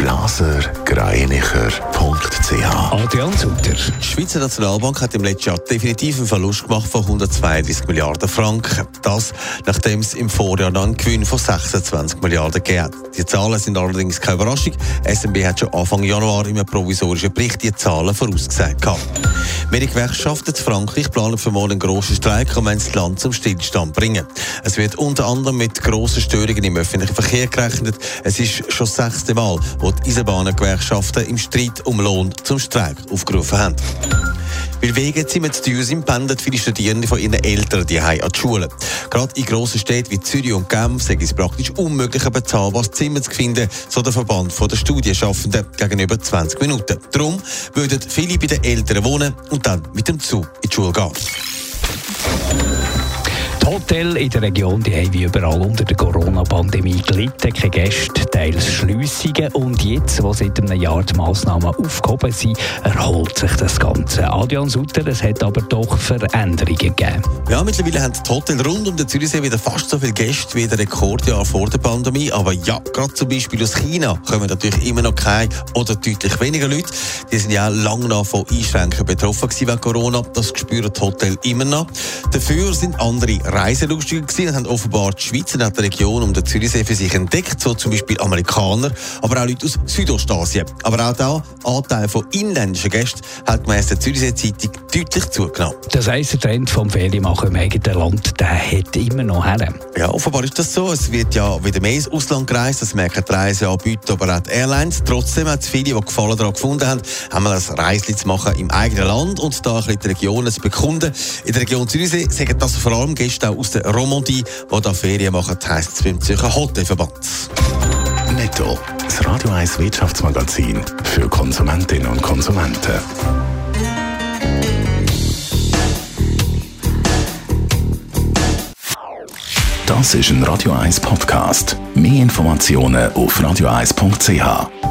blasergreinicher.ch Adrian Sutter. Die Schweizer Nationalbank hat im letzten Jahr definitiv einen Verlust gemacht von 132 Milliarden Franken. Das, nachdem es im Vorjahr noch einen Gewinn von 26 Milliarden gegeben hat. Die Zahlen sind allerdings keine Überraschung. SMB hat schon Anfang Januar in einem provisorischen Bericht die Zahlen vorausgesagt. Mehrere Gewerkschaften in Frankreich planen für morgen einen grossen Streik, um das Land zum Stillstand zu bringen. Es wird unter anderem mit grossen Störungen im öffentlichen Verkehr gerechnet. Es ist schon das sechste Mal, wo die Eisenbahnengewerkschaften im Streit um Lohn zum Streik aufgerufen haben. Weil Wege ziemlich zu teuer sind, pendeln viele Studierende von ihren Eltern die an die Schule. Gerade in grossen Städten wie Zürich und Genf sei es praktisch unmöglich, ein bezahlbares Zimmer zu finden, so der Verband der Studienschaffenden gegenüber 20 Minuten. Darum würden viele bei den Eltern wohnen und dann mit dem Zug in die Schule gehen. Hotels in der Region die haben wie überall unter der Corona-Pandemie gelitten. Keine Gäste, teils Schliessungen. Und jetzt, wo seit einem Jahr die Massnahmen aufgehoben sind, erholt sich das Ganze. Adrian Sutter, es hat aber doch Veränderungen gegeben. Ja, mittlerweile haben die Hotels rund um den Zürichsee wieder fast so viele Gäste wie in der Rekordjahr vor der Pandemie. Aber ja, gerade zum Beispiel aus China kommen natürlich immer noch keine oder deutlich weniger Leute. Die sind ja lange noch von Einschränkungen betroffen wegen Corona. Das spüren die Hotels immer noch. Dafür sind andere reiselustiger gewesen und haben offenbar die Schweiz und die Region um den Zürichsee für sich entdeckt, so zum Beispiel Amerikaner, aber auch Leute aus Südostasien. Aber auch da Anteil von inländischen Gästen hat gemäss der Zürichsee Zeitung deutlich zugenommen. Das heisst, der Trend vom Ferienmachen im eigenen Land, der hat immer noch her. Ja, offenbar ist das so. Es wird ja wieder mehr ins Ausland gereist, das merken die Reiseanbieter, aber auch die Airlines. Trotzdem hat es viele, die Gefallen daran gefunden haben, einmal ein Reisli zu machen im eigenen Land und da ein bisschen die Regionen zu bekunden. In der Region Zürichsee sagen das vor allem Gäste aus der Romandie, die da Ferien machen, heisst es beim Zürcher Hotelverband. Netto, das Radio 1 Wirtschaftsmagazin für Konsumentinnen und Konsumenten. Das ist ein Radio 1 Podcast. Mehr Informationen auf radio1.ch.